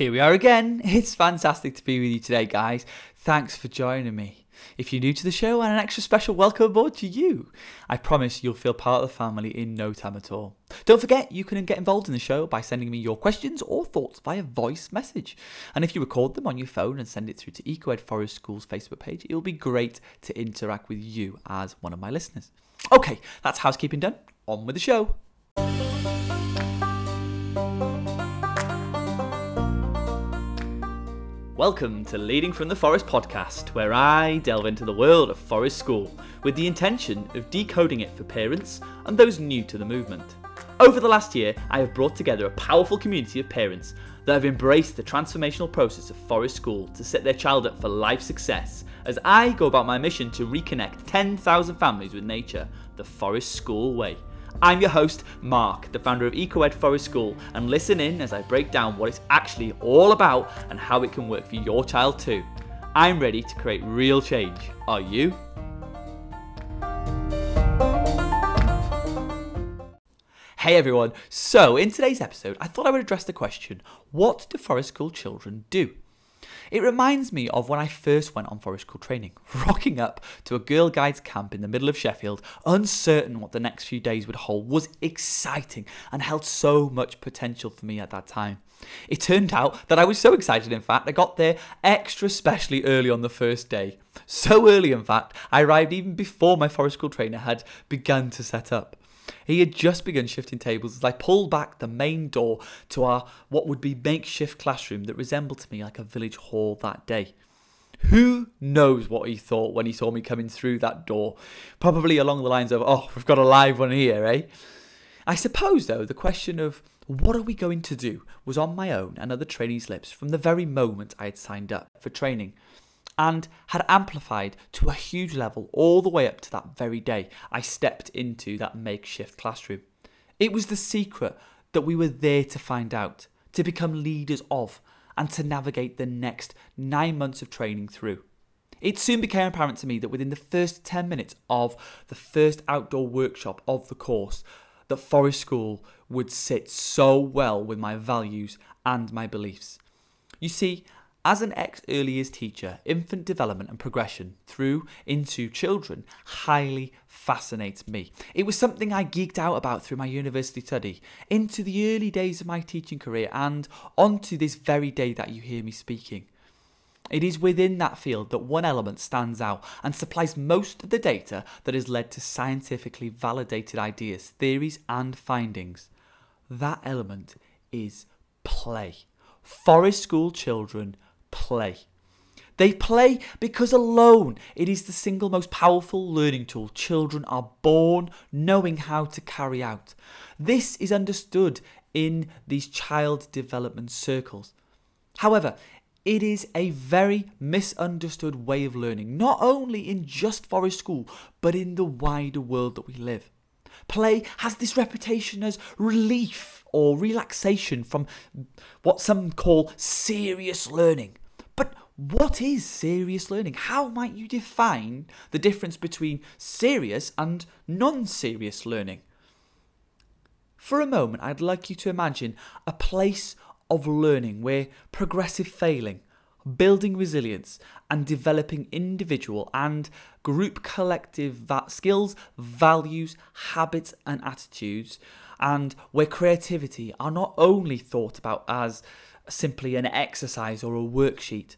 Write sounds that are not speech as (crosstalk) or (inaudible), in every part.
Here we are again. (laughs) It's fantastic to be with you today, guys. Thanks for joining me. If you're new to the show, and an extra special welcome aboard to you. I promise you'll feel part of the family in no time at all. Don't forget, you can get involved in the show by sending me your questions or thoughts via voice message. And if you record them on your phone and send it through to EcoEd Forest School's Facebook page, it'll be great to interact with you as one of my listeners. Okay, that's housekeeping done. On with the show. Welcome to Leading from the Forest podcast, where I delve into the world of Forest School with the intention of decoding it for parents and those new to the movement. Over the last year, I have brought together a powerful community of parents that have embraced the transformational process of Forest School to set their child up for life success as I go about my mission to reconnect 10,000 families with nature the Forest School way. I'm your host, Mark, the founder of EcoEd Forest School, and listen in as I break down what it's actually all about and how it can work for your child too. I'm ready to create real change. Are you? Hey everyone, so in today's episode, I thought I would address the question what do Forest School children do? It reminds me of when I first went on forest school training, (laughs) rocking up to a Girl Guides camp in the middle of Sheffield, uncertain what the next few days would hold, was exciting and held so much potential for me at that time. It turned out that I was so excited, in fact, I got there extra specially early on the first day. So early, in fact, I arrived even before my forest school trainer had begun to set up. He had just begun shifting tables as I pulled back the main door to our what would be makeshift classroom that resembled to me like a village hall that day. Who knows what he thought when he saw me coming through that door? Probably along the lines of, oh, we've got a live one here, eh? I suppose, though, the question of what are we going to do was on my own and other trainees' lips from the very moment I had signed up for training and had amplified to a huge level all the way up to that very day I stepped into that makeshift classroom. It was the secret that we were there to find out, to become leaders of, and to navigate the next nine months of training through. It soon became apparent to me that within the first 10 minutes of the first outdoor workshop of the course, that Forest School would sit so well with my values and my beliefs. You see, as an ex early years teacher, infant development and progression through into children highly fascinates me. It was something I geeked out about through my university study, into the early days of my teaching career, and onto this very day that you hear me speaking. It is within that field that one element stands out and supplies most of the data that has led to scientifically validated ideas, theories, and findings. That element is play. Forest school children play. They play because alone it is the single most powerful learning tool children are born knowing how to carry out. This is understood in these child development circles. However, it is a very misunderstood way of learning, not only in just forest school, but in the wider world that we live. Play has this reputation as relief or relaxation from what some call serious learning. But what is serious learning? How might you define the difference between serious and non serious learning? For a moment, I'd like you to imagine a place of learning where progressive failing, building resilience, and developing individual and group collective va- skills, values, habits, and attitudes, and where creativity are not only thought about as simply an exercise or a worksheet,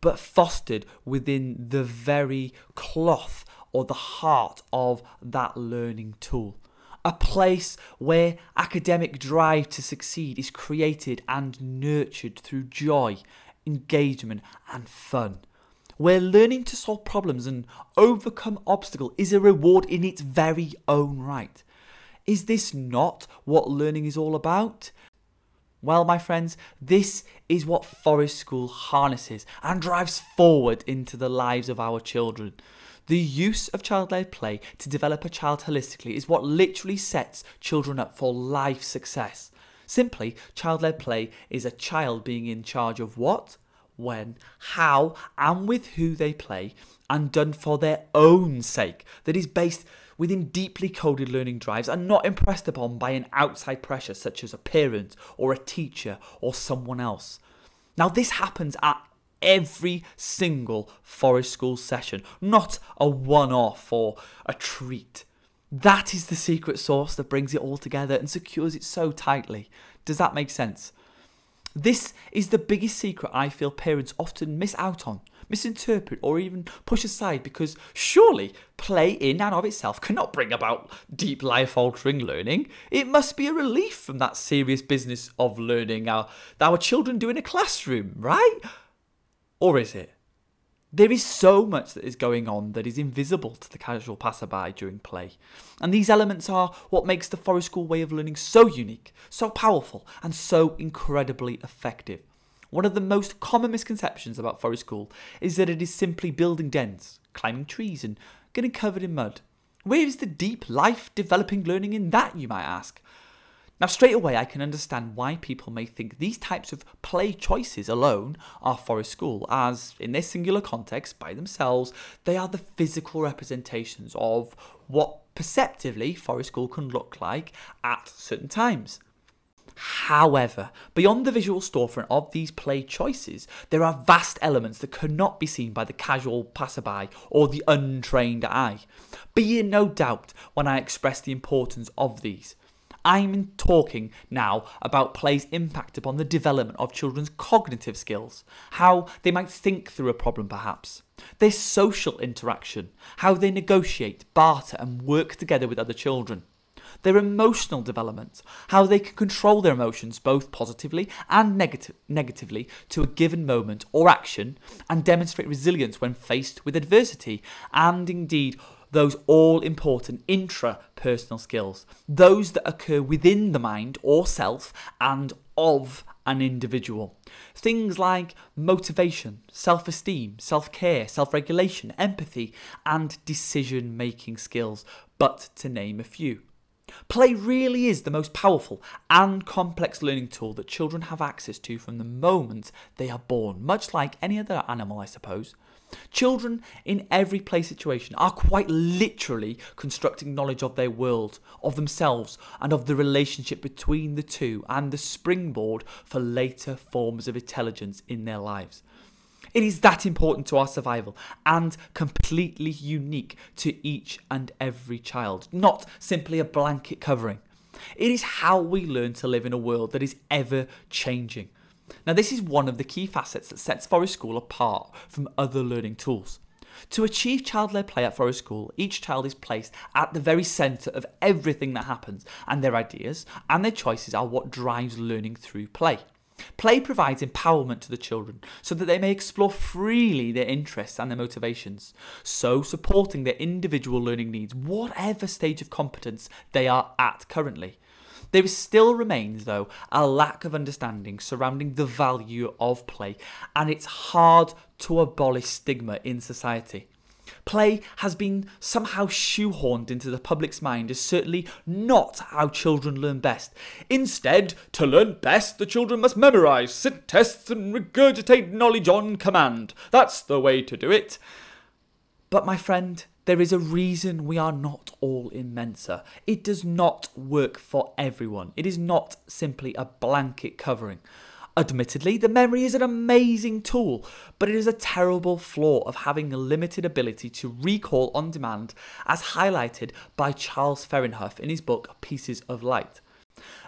but fostered within the very cloth or the heart of that learning tool. A place where academic drive to succeed is created and nurtured through joy, engagement, and fun. Where learning to solve problems and overcome obstacles is a reward in its very own right. Is this not what learning is all about? Well, my friends, this is what Forest School harnesses and drives forward into the lives of our children. The use of child led play to develop a child holistically is what literally sets children up for life success. Simply, child led play is a child being in charge of what, when, how, and with who they play, and done for their own sake, that is based within deeply coded learning drives and not impressed upon by an outside pressure such as a parent or a teacher or someone else. Now, this happens at every single Forest School session, not a one off or a treat. That is the secret sauce that brings it all together and secures it so tightly. Does that make sense? This is the biggest secret I feel parents often miss out on, misinterpret, or even push aside because surely play in and of itself cannot bring about deep life altering learning. It must be a relief from that serious business of learning our, our children do in a classroom, right? Or is it? There is so much that is going on that is invisible to the casual passerby during play. And these elements are what makes the Forest School way of learning so unique, so powerful, and so incredibly effective. One of the most common misconceptions about Forest School is that it is simply building dens, climbing trees, and getting covered in mud. Where is the deep life developing learning in that, you might ask? Now, straight away, I can understand why people may think these types of play choices alone are Forest School, as in this singular context, by themselves, they are the physical representations of what perceptively Forest School can look like at certain times. However, beyond the visual storefront of these play choices, there are vast elements that cannot be seen by the casual passerby or the untrained eye. Be in no doubt when I express the importance of these. I'm talking now about play's impact upon the development of children's cognitive skills, how they might think through a problem perhaps, their social interaction, how they negotiate, barter, and work together with other children. Their emotional development, how they can control their emotions both positively and negati- negatively to a given moment or action, and demonstrate resilience when faced with adversity, and indeed those all important intrapersonal skills, those that occur within the mind or self and of an individual. Things like motivation, self esteem, self care, self regulation, empathy, and decision making skills, but to name a few. Play really is the most powerful and complex learning tool that children have access to from the moment they are born, much like any other animal, I suppose. Children in every play situation are quite literally constructing knowledge of their world, of themselves, and of the relationship between the two, and the springboard for later forms of intelligence in their lives. It is that important to our survival and completely unique to each and every child, not simply a blanket covering. It is how we learn to live in a world that is ever changing. Now, this is one of the key facets that sets Forest School apart from other learning tools. To achieve child led play at Forest School, each child is placed at the very centre of everything that happens, and their ideas and their choices are what drives learning through play. Play provides empowerment to the children so that they may explore freely their interests and their motivations, so supporting their individual learning needs, whatever stage of competence they are at currently. There still remains, though, a lack of understanding surrounding the value of play, and it's hard to abolish stigma in society. Play has been somehow shoehorned into the public's mind as certainly not how children learn best. Instead, to learn best, the children must memorize, sit tests, and regurgitate knowledge on command. That's the way to do it. But, my friend, there is a reason we are not all in Mensa. It does not work for everyone. It is not simply a blanket covering. Admittedly, the memory is an amazing tool, but it is a terrible flaw of having a limited ability to recall on demand, as highlighted by Charles Fernyhough in his book Pieces of Light.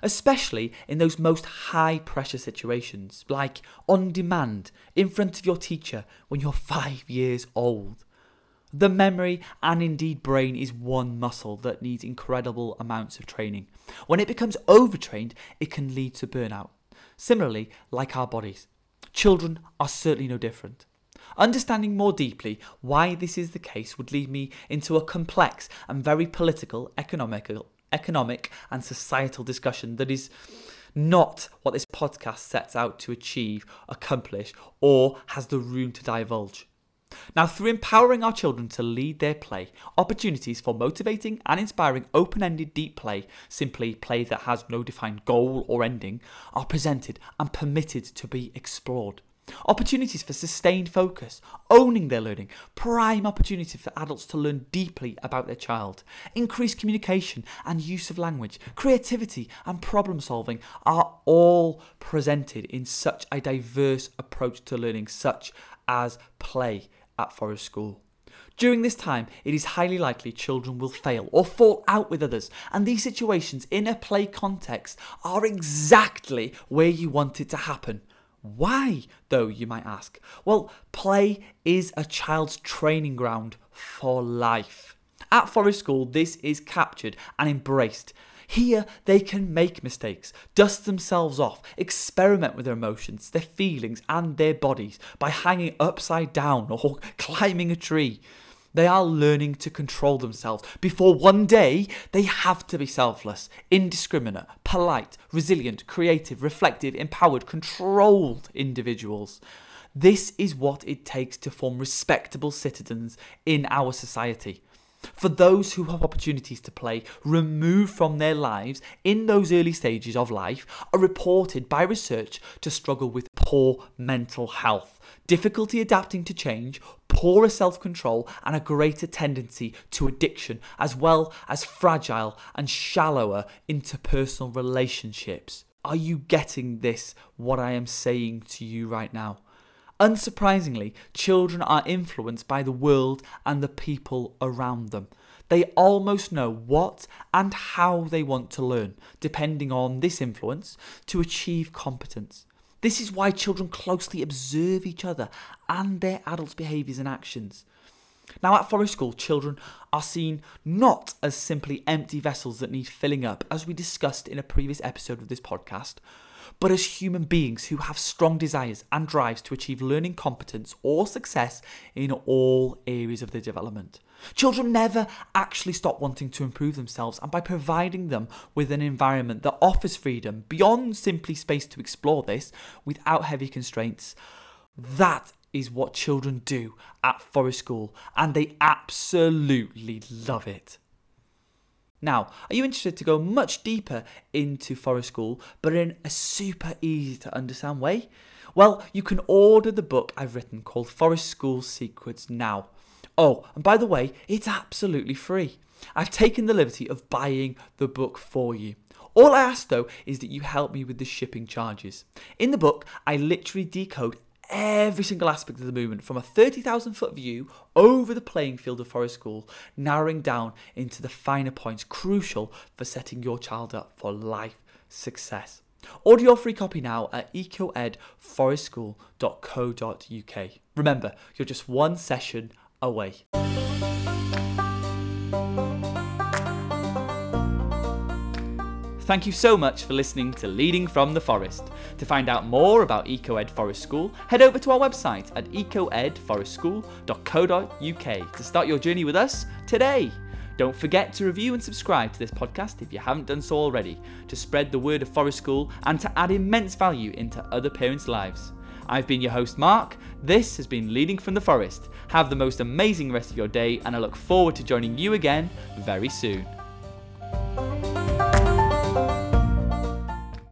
Especially in those most high pressure situations, like on demand, in front of your teacher when you're five years old. The memory and indeed brain is one muscle that needs incredible amounts of training. When it becomes overtrained, it can lead to burnout. Similarly, like our bodies, children are certainly no different. Understanding more deeply why this is the case would lead me into a complex and very political, economical, economic and societal discussion that is not what this podcast sets out to achieve, accomplish, or has the room to divulge. Now, through empowering our children to lead their play, opportunities for motivating and inspiring open ended deep play, simply play that has no defined goal or ending, are presented and permitted to be explored. Opportunities for sustained focus, owning their learning, prime opportunity for adults to learn deeply about their child, increased communication and use of language, creativity and problem solving are all presented in such a diverse approach to learning, such as play at Forest School. During this time, it is highly likely children will fail or fall out with others, and these situations in a play context are exactly where you want it to happen. Why, though, you might ask? Well, play is a child's training ground for life. At Forest School, this is captured and embraced. Here, they can make mistakes, dust themselves off, experiment with their emotions, their feelings, and their bodies by hanging upside down or climbing a tree. They are learning to control themselves before one day they have to be selfless, indiscriminate, polite, resilient, creative, reflective, empowered, controlled individuals. This is what it takes to form respectable citizens in our society. For those who have opportunities to play removed from their lives in those early stages of life are reported by research to struggle with poor mental health, difficulty adapting to change, poorer self control, and a greater tendency to addiction, as well as fragile and shallower interpersonal relationships. Are you getting this, what I am saying to you right now? Unsurprisingly, children are influenced by the world and the people around them. They almost know what and how they want to learn, depending on this influence, to achieve competence. This is why children closely observe each other and their adults' behaviours and actions. Now, at Forest School, children are seen not as simply empty vessels that need filling up, as we discussed in a previous episode of this podcast, but as human beings who have strong desires and drives to achieve learning competence or success in all areas of their development. Children never actually stop wanting to improve themselves, and by providing them with an environment that offers freedom beyond simply space to explore this without heavy constraints, that is what children do at Forest School, and they absolutely love it. Now, are you interested to go much deeper into Forest School, but in a super easy to understand way? Well, you can order the book I've written called Forest School Secrets now. Oh, and by the way, it's absolutely free. I've taken the liberty of buying the book for you. All I ask though is that you help me with the shipping charges. In the book, I literally decode every single aspect of the movement from a 30,000 foot view over the playing field of Forest School, narrowing down into the finer points crucial for setting your child up for life success. Order your free copy now at ecoedforestschool.co.uk. Remember, you're just one session away. Thank you so much for listening to Leading from the Forest. To find out more about EcoEd Forest School, head over to our website at ecoedforestschool.co.uk to start your journey with us today. Don't forget to review and subscribe to this podcast if you haven't done so already, to spread the word of Forest School and to add immense value into other parents' lives. I've been your host, Mark. This has been Leading from the Forest. Have the most amazing rest of your day, and I look forward to joining you again very soon.